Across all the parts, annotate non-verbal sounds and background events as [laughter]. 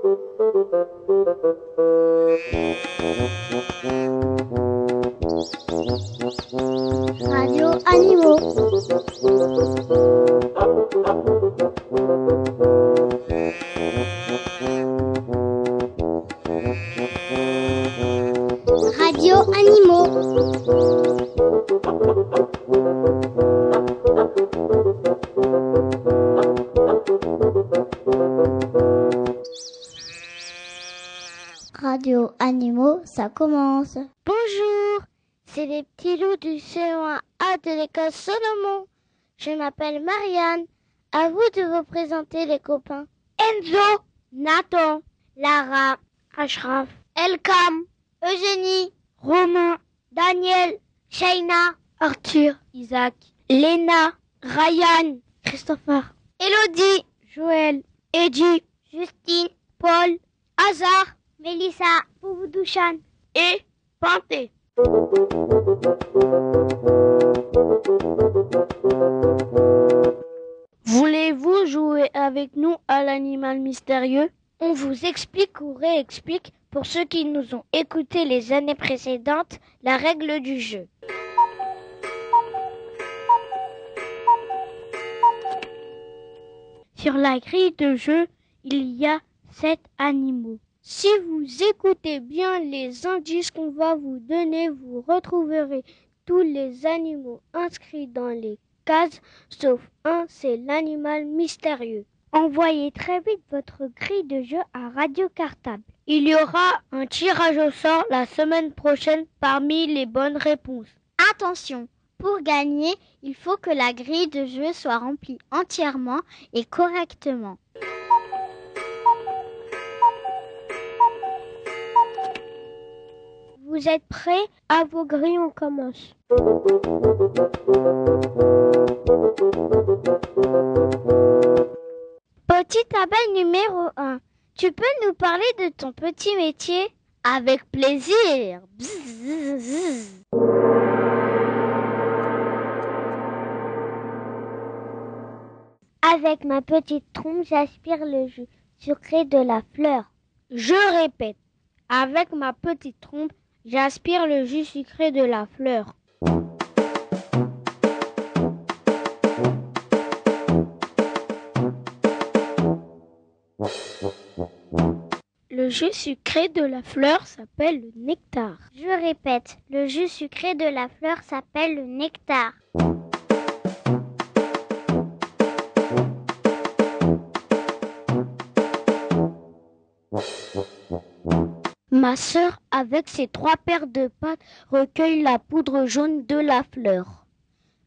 Radio Animaux. Radio Animaux. Ça commence. Bonjour, c'est les petits loups du CE1A de l'école Solomon. Je m'appelle Marianne. À vous de vous présenter les copains. Enzo, Nathan, Lara, Ashraf, Elkam, Eugénie, Romain, Daniel, Shaina, Arthur, Isaac, Lena, Ryan, Christopher, Elodie, Joël, Eddie, Justine, Paul, Hazard, Mélissa, Pouvoudouchan et Panté. Voulez-vous jouer avec nous à l'animal mystérieux? On vous explique ou réexplique, pour ceux qui nous ont écoutés les années précédentes, la règle du jeu. Sur la grille de jeu, il y a sept animaux. Si vous écoutez bien les indices qu'on va vous donner, vous retrouverez tous les animaux inscrits dans les cases, sauf un, c'est l'animal mystérieux. Envoyez très vite votre grille de jeu à Radio Cartable. Il y aura un tirage au sort la semaine prochaine parmi les bonnes réponses. Attention, pour gagner, il faut que la grille de jeu soit remplie entièrement et correctement. Vous êtes prêts? À vos grilles, on commence. Petite abeille numéro 1. Tu peux nous parler de ton petit métier? Avec plaisir. Avec ma petite trompe, j'aspire le jus sucré de la fleur. Je répète, avec ma petite trompe, j'aspire le jus sucré de la fleur. Le jus sucré de la fleur s'appelle le nectar. Je répète, le jus sucré de la fleur s'appelle le nectar. Ma sœur, avec ses trois paires de pattes, recueille la poudre jaune de la fleur.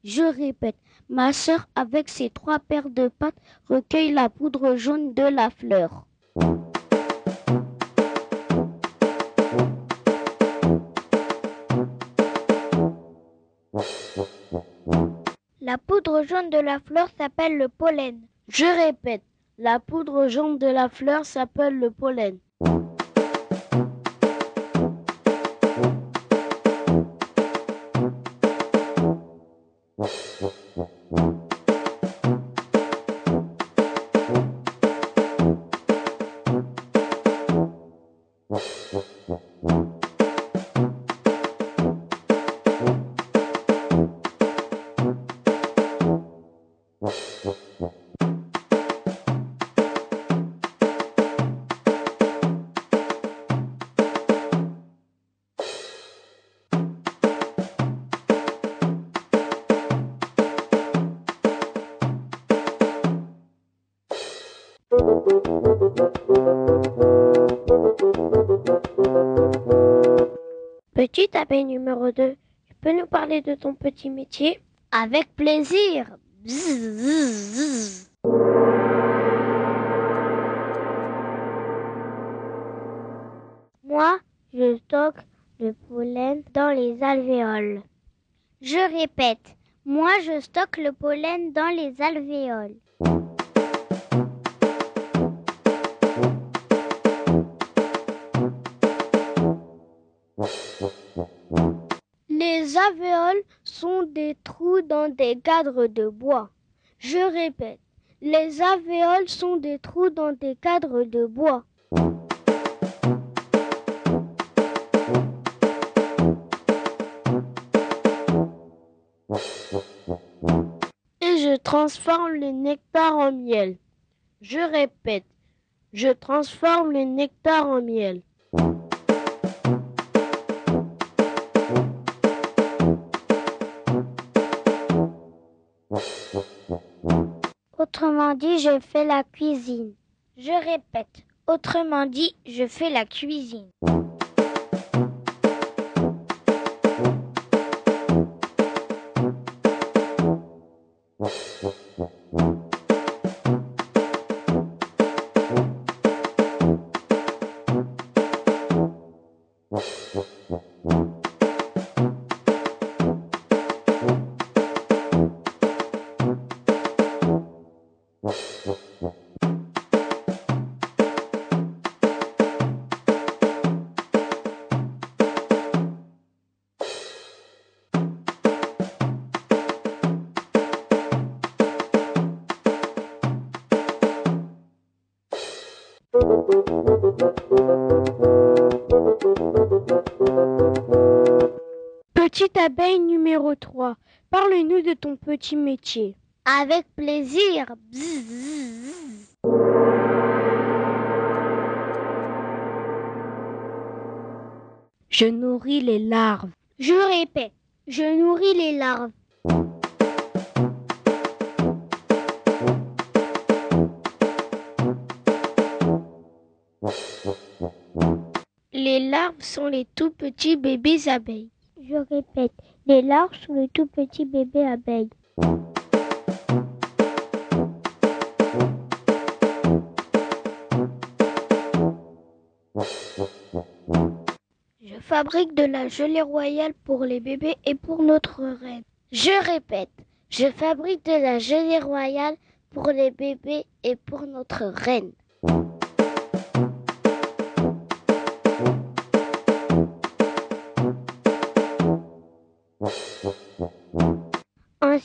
Je répète, ma sœur, avec ses trois paires de pattes, recueille la poudre jaune de la fleur. La poudre jaune de la fleur s'appelle le pollen. Je répète, la poudre jaune de la fleur s'appelle le pollen. De ton petit métier Avec plaisir. Bzzz. Moi, je stocke le pollen dans les alvéoles. Je répète, Moi, je stocke le pollen dans les alvéoles. Alvéoles sont des trous dans des cadres de bois. Je répète, les alvéoles sont des trous dans des cadres de bois. Et je transforme le nectar en miel. Je répète, je transforme le nectar en miel. Autrement dit, je fais la cuisine. Je répète, autrement dit, je fais la cuisine. Petit métier. Avec plaisir. Je nourris les larves. Je répète, je nourris les larves. Les larves sont les tout petits bébés abeilles. Je répète, les larves sont les tout petits bébés abeilles. Je fabrique de la gelée royale pour les bébés et pour notre reine. Je répète, je fabrique de la gelée royale pour les bébés et pour notre reine.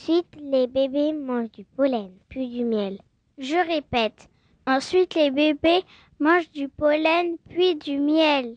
Ensuite, les bébés mangent du pollen, puis du miel. Je répète. Ensuite, les bébés mangent du pollen, puis du miel.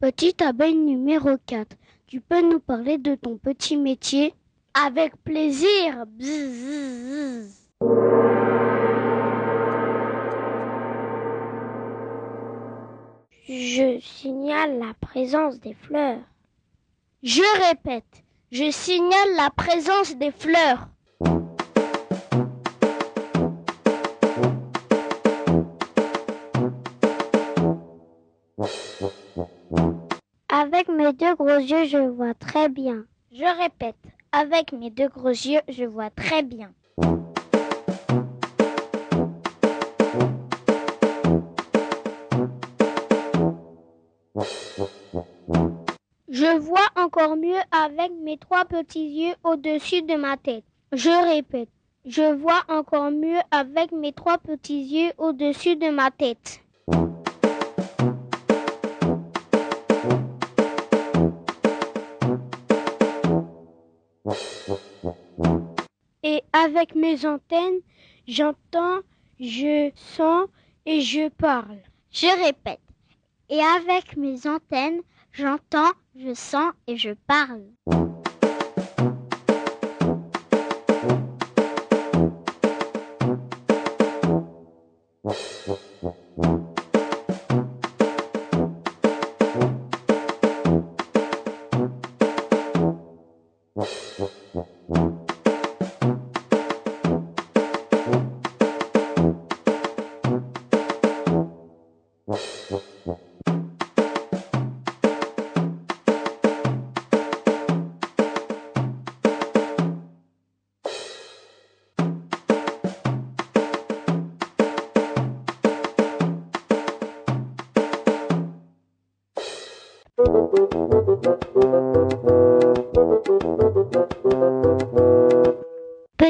Petite abeille numéro 4, tu peux nous parler de ton petit métier? Avec plaisir. Je signale la présence des fleurs. Je répète, je signale la présence des fleurs. Deux gros yeux, je vois très bien. Je répète, avec mes deux gros yeux, je vois très bien. Je vois encore mieux avec mes trois petits yeux au-dessus de ma tête. Je répète, je vois encore mieux avec mes trois petits yeux au-dessus de ma tête. Avec mes antennes, j'entends, je sens et je parle. Je répète. Et avec mes antennes, J'entends, je sens et je parle.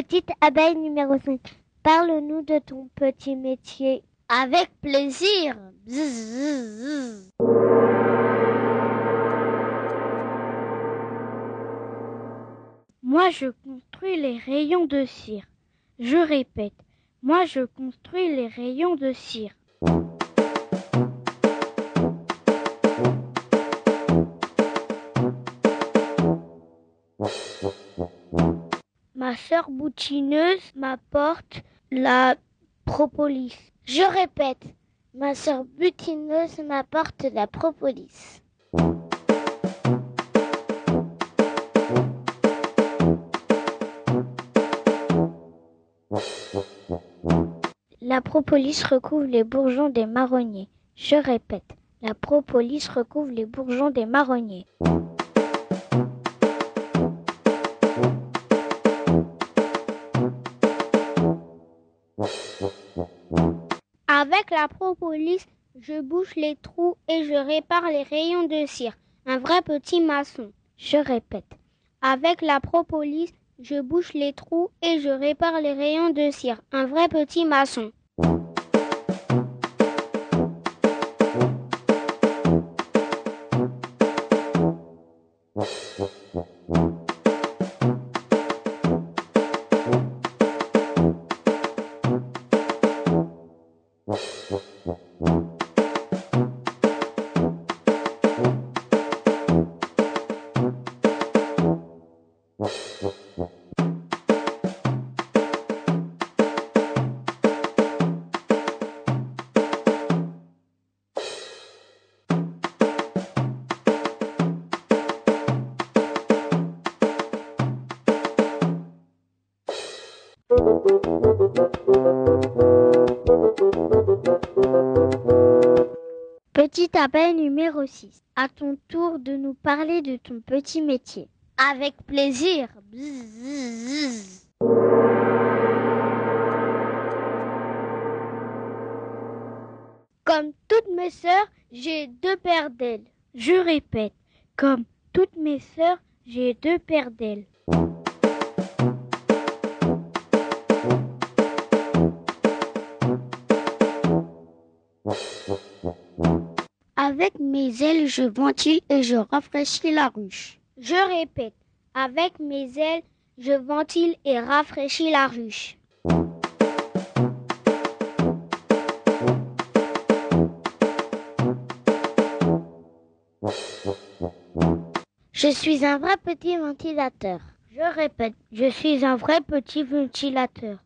Petite abeille numéro 5, parle-nous de ton petit métier. Avec plaisir. Moi, je construis les rayons de cire. Je répète, moi, je construis les rayons de cire. Ma sœur boutineuse m'apporte la propolis. Je répète, ma sœur butineuse m'apporte la propolis. La propolis recouvre les bourgeons des marronniers. Je répète, la propolis recouvre les bourgeons des marronniers. Avec la propolis, je bouche les trous et je répare les rayons de cire. Un vrai petit maçon. Je répète. Avec la propolis, je bouche les trous et je répare les rayons de cire. Un vrai petit maçon. Abeille numéro 6, à ton tour de nous parler de ton petit métier. Avec plaisir. Comme toutes mes sœurs, j'ai deux paires d'ailes. Je répète, comme toutes mes sœurs, j'ai deux paires d'ailes. Avec mes ailes, je ventile et je rafraîchis la ruche. Je répète, avec mes ailes, je ventile et rafraîchis la ruche. Je suis un vrai petit ventilateur. Je répète, je suis un vrai petit ventilateur.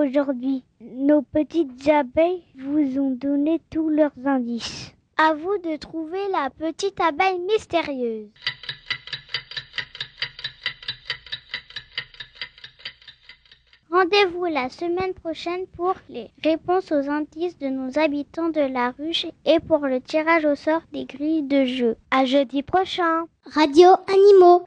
Aujourd'hui. Nos petites abeilles vous ont donné tous leurs indices. À vous de trouver la petite abeille mystérieuse. Rendez-vous la semaine prochaine pour les réponses aux indices de nos habitants de la ruche et pour le tirage au sort des grilles de jeu. À jeudi prochain. Radio Animaux.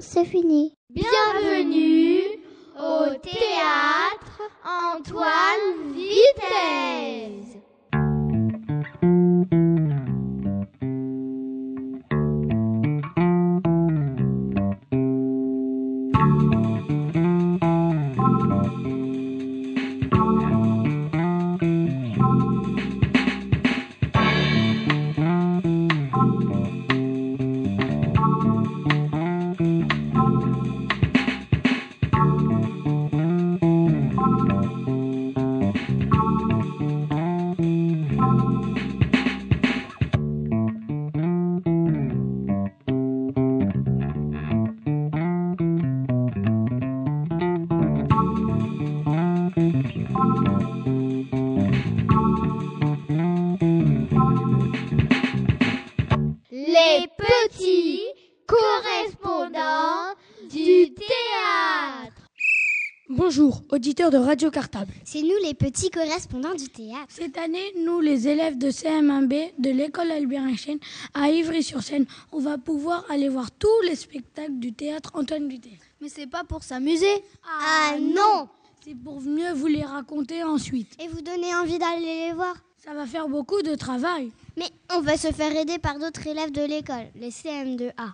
c'est fini. Auditeurs de Radio Cartable. C'est nous les petits correspondants du théâtre. Cette année, nous, les élèves de CM1B de l'école Albert Einstein à Ivry-sur-Seine, on va pouvoir aller voir tous les spectacles du théâtre Antoine Vitesse. Mais c'est pas pour s'amuser. Ah non C'est pour mieux vous les raconter ensuite. Et vous donner envie d'aller les voir Ça va faire beaucoup de travail. Mais on va se faire aider par d'autres élèves de l'école, les CM2A.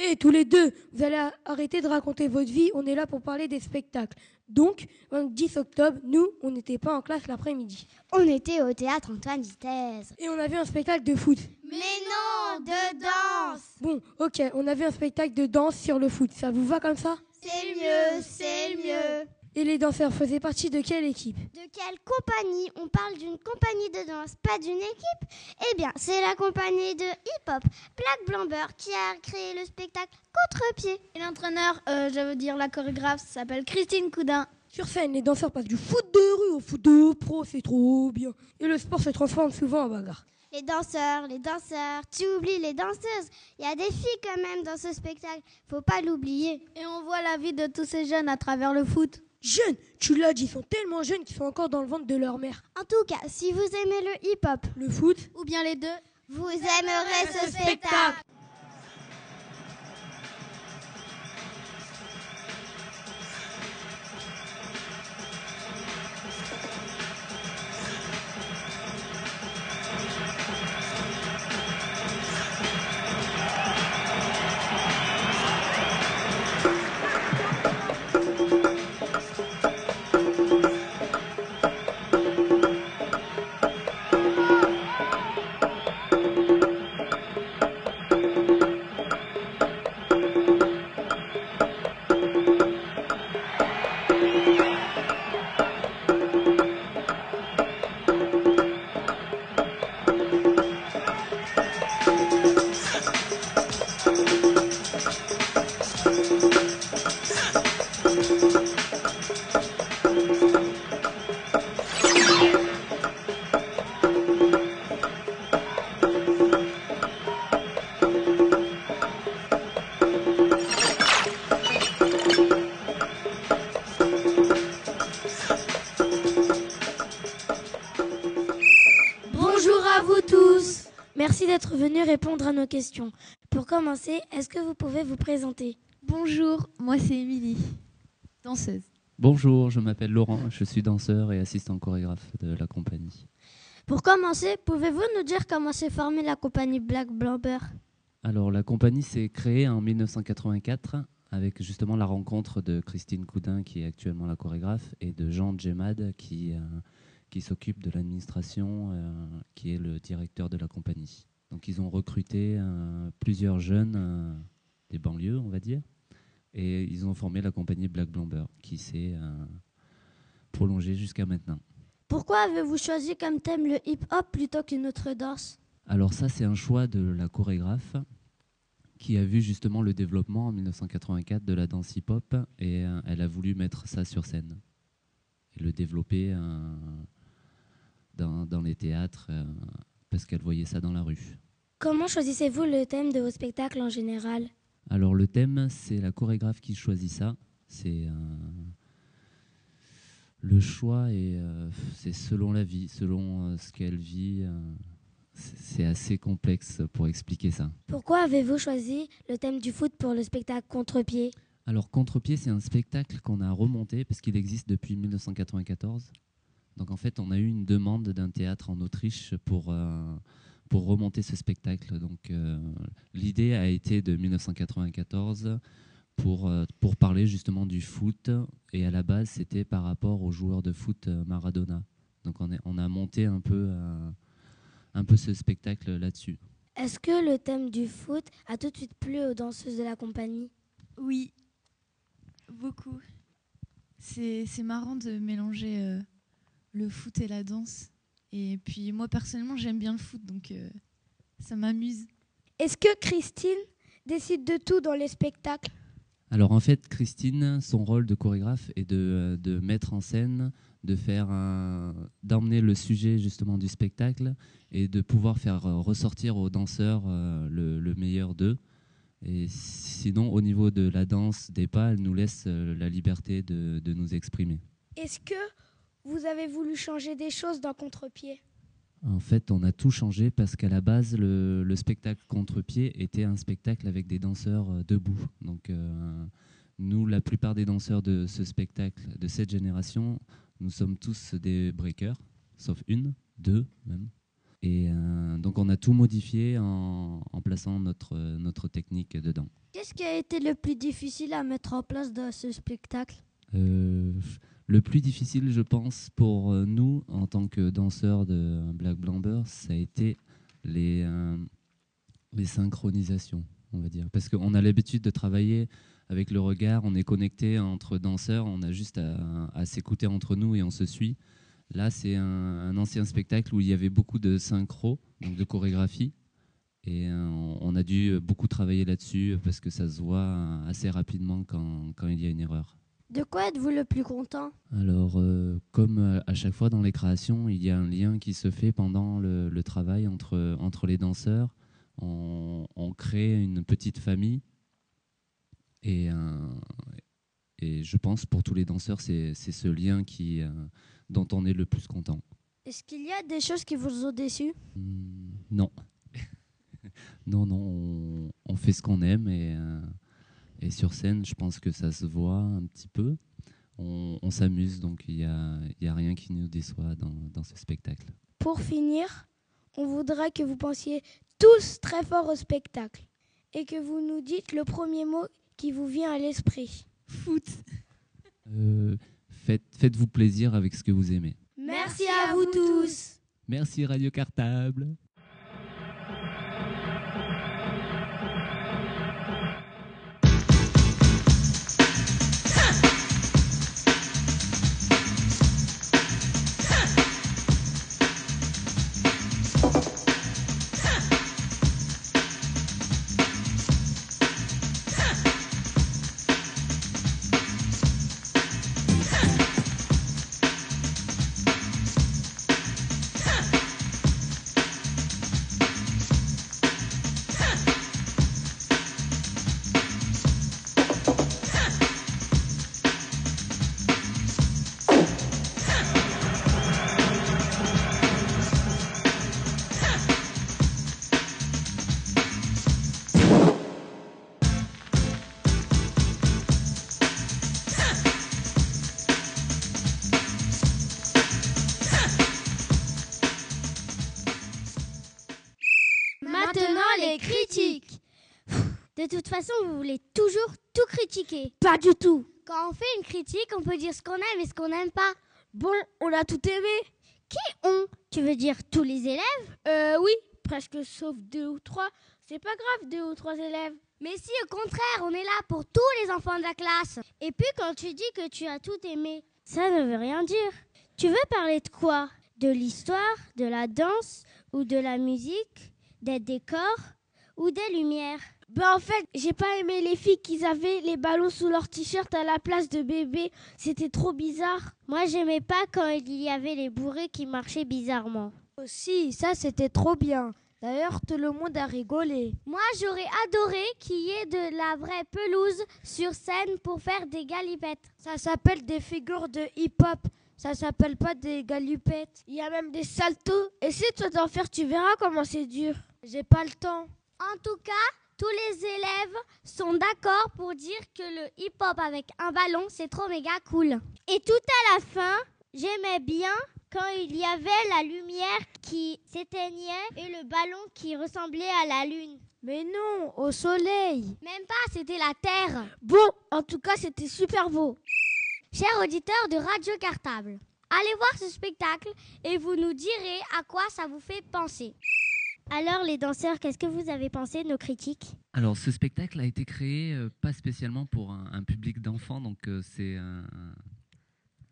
Et tous les deux, vous allez arrêter de raconter votre vie, on est là pour parler des spectacles. Donc, le 10 octobre, nous, on n'était pas en classe l'après-midi. On était au théâtre Antoine Vitesse. Et on avait un spectacle de foot. Mais non, de danse. Bon, ok, on avait un spectacle de danse sur le foot. Ça vous va comme ça? C'est mieux, c'est mieux. Et les danseurs faisaient partie de quelle équipe? De quelle compagnie? On parle d'une compagnie de danse, pas d'une équipe? Eh bien, c'est la compagnie de hip-hop Black Blamber qui a créé le spectacle Contre-pied. Et l'entraîneur, euh, je veux dire la chorégraphe, s'appelle Christine Coudin. Sur scène, les danseurs passent du foot de rue au foot de pro, c'est trop bien. Et le sport se transforme souvent en bagarre. Les danseurs, les danseurs, tu oublies les danseuses. Il y a des filles quand même dans ce spectacle, faut pas l'oublier. Et on voit la vie de tous ces jeunes à travers le foot. Jeunes, tu l'as dit, ils sont tellement jeunes qu'ils sont encore dans le ventre de leur mère. En tout cas, si vous aimez le hip-hop, Le foot Ou bien les deux. vous aimerez ce spectacle. Questions. Pour commencer, est-ce que vous pouvez vous présenter? Bonjour, moi c'est Émilie, danseuse. Bonjour, je m'appelle Laurent, je suis danseur et assistant chorégraphe de la compagnie. Pour commencer, pouvez-vous nous dire comment s'est formée la compagnie Black Blamber Alors la compagnie s'est créée en 1984 avec justement la rencontre de Christine Coudin qui est actuellement la chorégraphe et de Jean Djemad qui, euh, qui s'occupe de l'administration, euh, qui est le directeur de la compagnie. Donc ils ont recruté euh, plusieurs jeunes euh, des banlieues, on va dire, et ils ont formé la compagnie Black Blamber, qui s'est euh, prolongée jusqu'à maintenant. Pourquoi avez-vous choisi comme thème le hip-hop plutôt qu'une autre danse Alors ça, c'est un choix de la chorégraphe qui a vu justement le développement en 1984 de la danse hip-hop et elle a voulu mettre ça sur scène et le développer dans, les théâtres parce qu'elle voyait ça dans la rue. Comment choisissez-vous le thème de vos spectacles en général? Alors le thème, c'est la chorégraphe qui choisit ça. C'est euh, le choix et euh, c'est selon la vie, selon euh, ce qu'elle vit. c'est assez complexe pour expliquer ça. Pourquoi avez-vous choisi le thème du foot pour le spectacle Contre-pied? Alors Contre-pied, c'est un spectacle qu'on a remonté parce qu'il existe depuis 1994. Donc en fait, on a eu une demande d'un théâtre en Autriche pour, euh, pour remonter ce spectacle. Donc euh, l'idée a été de 1994 pour, euh, pour parler justement du foot. Et à la base, c'était par rapport aux joueurs de foot Maradona. Donc on, est- on a monté un peu, euh, un peu ce spectacle là-dessus. Est-ce que le thème du foot a tout de suite plu aux danseuses de la compagnie? Oui, beaucoup. C'est c'est marrant de mélanger euh, le foot et la danse. Et puis moi personnellement j'aime bien le foot donc euh, ça m'amuse. Est-ce que Christine décide de tout dans les spectacles? Alors en fait, Christine, son rôle de chorégraphe est de, de mettre en scène, de faire d'emmener le sujet justement du spectacle et de pouvoir faire euh, ressortir aux danseurs euh, le, le meilleur d'eux. Et sinon, au niveau de la danse, des pas, elle nous laisse euh, la liberté de, de nous exprimer. Est-ce que vous avez voulu changer des choses dans Contre-pied En fait, on a tout changé parce qu'à la base, le, le spectacle contre-pied était un spectacle avec des danseurs euh, debout. Donc, euh, nous, la plupart des danseurs de ce spectacle, de cette génération, nous sommes tous des breakers, sauf une, deux même. Et euh, donc, on a tout modifié en, en plaçant notre, notre technique dedans. Qu'est-ce qui a été le plus difficile à mettre en place dans ce spectacle? Euh, le plus difficile, je pense, pour euh, nous, en tant que danseurs de Black Blamber, ça a été les, euh, les synchronisations, on va dire. Parce qu'on a l'habitude de travailler avec le regard, on est connecté entre danseurs, on a juste à, s'écouter entre nous et on se suit. Là, c'est un, ancien spectacle où il y avait beaucoup de synchro, donc de chorégraphie. Et euh, on a dû beaucoup travailler là-dessus parce que ça se voit assez rapidement quand il y a une erreur. De quoi êtes-vous le plus content? Alors, euh, comme euh, à chaque fois dans les créations, il y a un lien qui se fait pendant le, le travail entre, entre les danseurs. On, on crée une petite famille. Et, et je pense pour tous les danseurs, c'est ce lien qui, euh, dont on est le plus content. Est-ce qu'il y a des choses qui vous ont déçu? Hmm, non. [laughs] non, non, on, on fait ce qu'on aime et, euh, et sur scène, je pense que ça se voit un petit peu. On, on s'amuse, donc il n'y a, y a rien qui nous déçoit dans, dans ce spectacle. Pour finir, on voudrait que vous pensiez tous très fort au spectacle et que vous nous dites le premier mot qui vous vient à l'esprit. Foot. Euh, faites, faites-vous plaisir avec ce que vous aimez. Merci à vous tous. Merci Radio Cartable. Façon, vous voulez toujours tout critiquer. Pas du tout. Quand on fait une critique, on peut dire ce qu'on aime et ce qu'on n'aime pas. Bon, on a tout aimé. Qui on? Tu veux dire tous les élèves? Euh oui, presque sauf deux ou trois. C'est pas grave, deux ou trois élèves. Mais si, au contraire, on est là pour tous les enfants de la classe. Et puis, quand tu dis que tu as tout aimé, ça ne veut rien dire. Tu veux parler de quoi? De l'histoire, de la danse ou de la musique, des décors? Ou des lumières Ben en fait, j'ai pas aimé les filles qui avaient les ballons sous leur t-shirt à la place de bébé. C'était trop bizarre. Moi, j'aimais pas quand il y avait les bourrées qui marchaient bizarrement. Aussi, ça c'était trop bien. D'ailleurs, tout le monde a rigolé. Moi, j'aurais adoré qu'il y ait de la vraie pelouse sur scène pour faire des galipettes. Ça s'appelle des figures de hip-hop. Ça s'appelle pas des galipettes. Il y a même des saltos. Essaye toi d'en faire, tu verras comment c'est dur. J'ai pas le temps. En tout cas, tous les élèves sont d'accord pour dire que le hip-hop avec un ballon, c'est trop méga cool. Et tout à la fin, j'aimais bien quand il y avait la lumière qui s'éteignait et le ballon qui ressemblait à la lune. Mais non, au soleil. Même pas, c'était la Terre. Bon, en tout cas, c'était super beau. Chers auditeurs de Radio Cartable, allez voir ce spectacle et vous nous direz à quoi ça vous fait penser. Alors les danseurs, qu'est-ce que vous avez pensé de nos critiques? Alors ce spectacle a été créé euh, pas spécialement pour un, public d'enfants, donc euh, c'est un-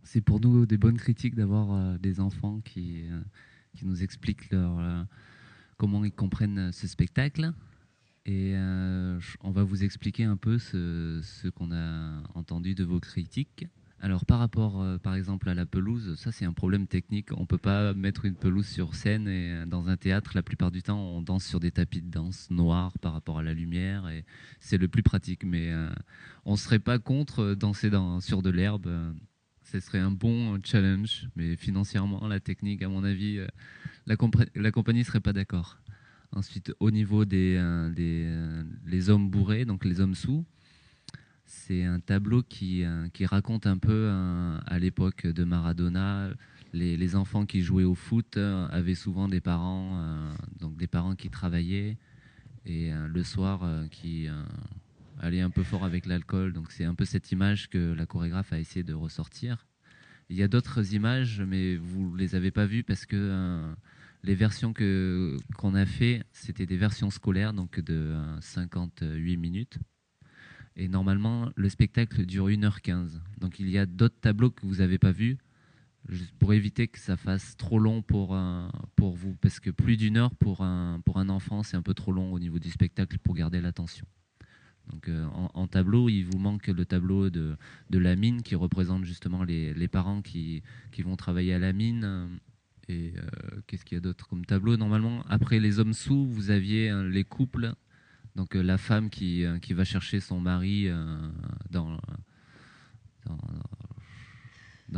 c'est pour nous des bonnes critiques d'avoir euh, des enfants qui, euh, nous expliquent leur, euh, comment ils comprennent euh, ce spectacle. Et euh, on va vous expliquer un peu ce qu'on a entendu de vos critiques. Alors par rapport, euh, par exemple, à la pelouse, ça c'est un problème technique. On peut pas mettre une pelouse sur scène et euh, dans un théâtre, la plupart du temps, on danse sur des tapis de danse noirs par rapport à la lumière et c'est le plus pratique. Mais euh, on serait pas contre danser dans, sur de l'herbe. ce serait un bon challenge, mais financièrement, la technique, à mon avis, la, la compagnie serait pas d'accord. Ensuite, au niveau des, des les hommes bourrés, donc les hommes sous, c'est un tableau qui, euh, raconte un peu euh, à l'époque de Maradona, les, enfants qui jouaient au foot euh, avaient souvent des parents, donc des parents qui travaillaient et le soir qui allaient un peu fort avec l'alcool. Donc c'est un peu cette image que la chorégraphe a essayé de ressortir. Il y a d'autres images, mais vous les avez pas vues parce que les versions que qu'on a fait, c'était des versions scolaires, donc de euh, 58 minutes. Et normalement, le spectacle dure 1h15. Donc il y a d'autres tableaux que vous n'avez pas vus, juste pour éviter que ça fasse trop long pour, un- pour vous. Parce que plus d'une heure pour un, pour un enfant, c'est un peu trop long au niveau du spectacle pour garder l'attention. Donc euh, en, tableau, il vous manque le tableau de, de la mine qui représente justement les, les parents qui, qui vont travailler à la mine. euh, Et euh, qu'est-ce qu'il y a d'autre comme tableau? Normalement, après les hommes sous, vous aviez euh, les couples. Donc euh, la femme qui, euh, qui va chercher son mari euh, dans,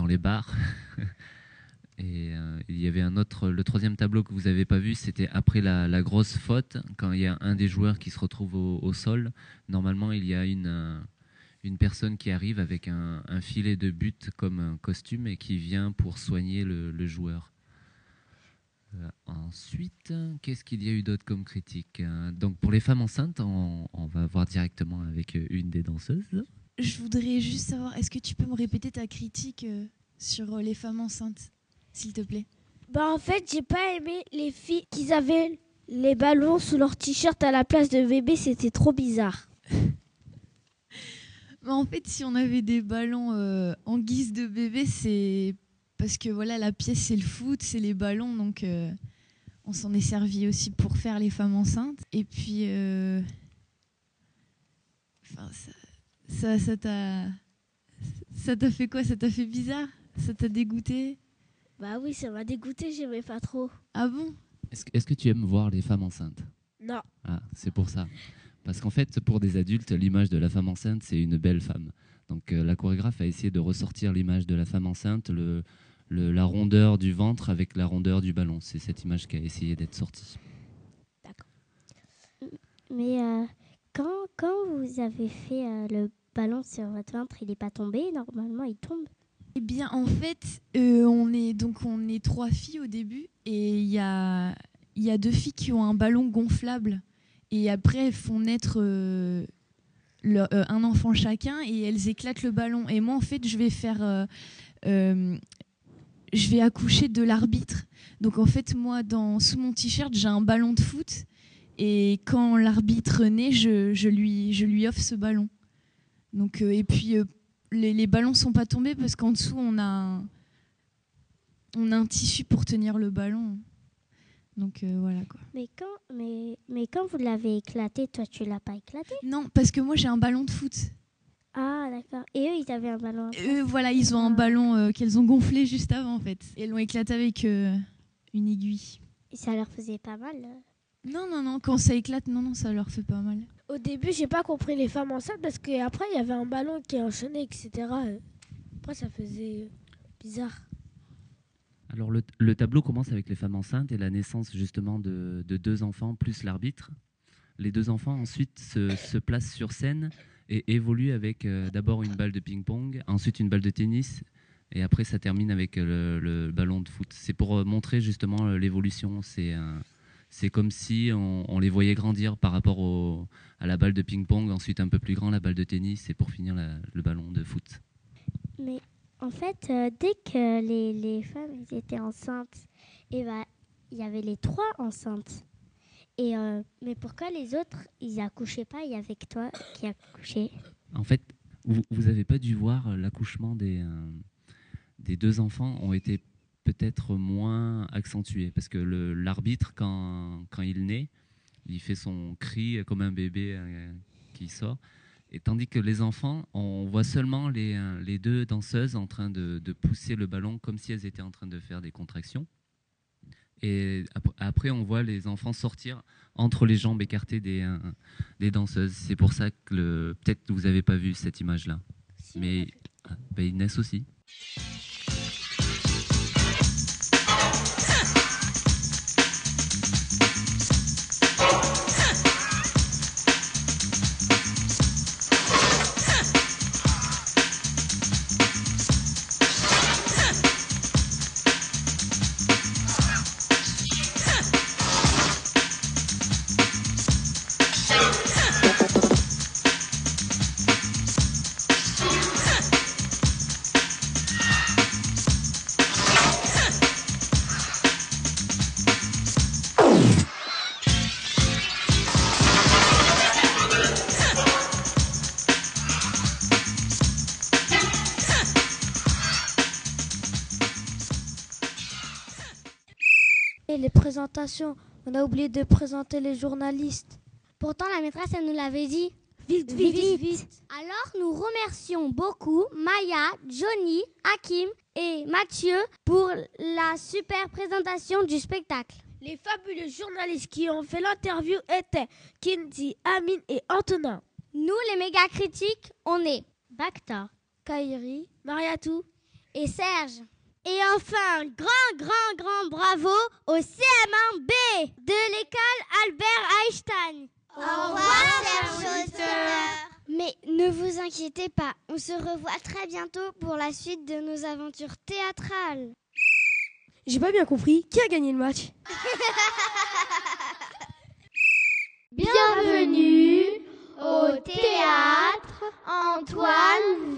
les bars. [laughs] Et il y avait un autre, le troisième tableau que vous n'avez pas vu, c'était après la, grosse faute, quand il y a un des joueurs qui se retrouve au, sol. Normalement, il y a une, personne qui arrive avec un, filet de but comme un costume et qui vient pour soigner le joueur. Ensuite, qu'est-ce qu'il y a eu d'autre comme critique Euh, Donc pour les femmes enceintes, on, on va voir directement avec euh, une des danseuses. Je voudrais juste savoir, est-ce que tu peux me répéter ta critique euh, sur euh, les femmes enceintes, s'il te plaît? Bah en fait, j'ai pas aimé les filles qui avaient les ballons sous leur t-shirt à la place de bébé, c'était trop bizarre. [laughs] Mais En fait, si on avait des ballons euh, en guise de bébé, c'est parce que voilà, la pièce c'est le foot, c'est les ballons, donc euh, on s'en est servi aussi pour faire les femmes enceintes. Et puis, euh, enfin, ça, ça, ça t'a, ça t'a fait quoi? Ça t'a fait bizarre? Ça t'a dégoûté? Bah oui, ça m'a dégoûté, j'aimais pas trop. Ah bon? Est-ce que, est-ce que tu aimes voir les femmes enceintes? Non. Ah, c'est pour ça. Parce qu'en fait, pour des adultes, l'image de la femme enceinte, c'est une belle femme. Donc euh, la chorégraphe a essayé de ressortir l'image de la femme enceinte, le, le- la rondeur du ventre avec la rondeur du ballon. C'est cette image qui a essayé d'être sortie. Mais euh, quand, quand vous avez fait euh, le ballon sur votre ventre, il n'est pas tombé Normalement, il tombe. Eh bien, en fait, euh, on est donc on est trois filles au début et il y a il y a deux filles qui ont un ballon gonflable et après elles font naître euh, euh, un enfant chacun et elles éclatent le ballon. Et moi, en fait, je vais faire euh, euh, je vais accoucher de l'arbitre. Donc en fait, moi, dans, sous mon t-shirt, j'ai un ballon de foot. Et quand l'arbitre naît, je, je, lui, je lui offre ce ballon. Donc, euh, et puis, euh, les, les ballons sont pas tombés parce qu'en dessous, on a, un, on a un tissu pour tenir le ballon. Donc euh, voilà quoi. Mais quand, mais, mais quand vous l'avez éclaté, toi, tu l'as pas éclaté? Non, parce que moi, j'ai un ballon de foot. Ah, d'accord. Et eux, ils avaient un ballon. Eux, voilà, ils ont un Ah. ballon euh, qu'elles ont gonflé juste avant en fait. Et elles l'ont éclaté avec euh, une aiguille. Et ça leur faisait pas mal. euh. Non, non, non, quand ça éclate, non, non, ça leur fait pas mal. Au début, j'ai pas compris les femmes enceintes parce qu'après, il y avait un ballon qui enchaînait, etc. Après, ça faisait bizarre. Alors le, le tableau commence avec les femmes enceintes et la naissance justement de, de deux enfants plus l'arbitre. Les deux enfants ensuite se, se placent sur scène et évoluent avec euh, d'abord une balle de ping-pong, ensuite une balle de tennis et après ça termine avec euh, le, ballon de foot. C'est pour euh, montrer justement l'évolution. C'est comme si on, les voyait grandir par rapport à la balle de ping-pong, ensuite un peu plus grand la balle de tennis et pour finir le ballon de foot. Mais en fait, dès que les, femmes étaient enceintes, et ben, il y avait les trois enceintes. Euh, mais pourquoi les autres, ils accouchaient pas Il y avait que toi qui accouchais? En fait, vous n'avez pas dû voir euh, l'accouchement des, euh, des deux enfants ont été peut-être moins accentués parce que l'arbitre, quand, quand il naît, il fait son cri comme un bébé qui sort. Et tandis que les enfants, on voit seulement les, les deux danseuses en train de, de pousser le ballon comme si elles étaient en train de faire des contractions. Et ap- après, on voit les enfants sortir entre les jambes écartées des, euh, des danseuses. C'est pour ça que le- peut-être que vous n'avez pas vu cette image-là. Mais ah, bah, Inès aussi. Oublié de présenter les journalistes. Pourtant, la maîtresse, elle nous l'avait dit. Vite, vite, vite. Alors, nous remercions beaucoup Maya, Johnny, Hakim et Mathieu pour la super présentation du spectacle. Les fabuleux journalistes qui ont fait l'interview étaient Kinsey, Amine et Antonin. Nous, les méga critiques, on est Bacta Kairi, Mariatou, et Serge. Et enfin, grand, grand, grand bravo au CM1B de l'école Albert Einstein. Au revoir, Serge Mais ne vous inquiétez pas, on se revoit très bientôt pour la suite de nos aventures théâtrales. J'ai pas bien compris. Qui a gagné le match? [laughs] Bienvenue au théâtre Antoine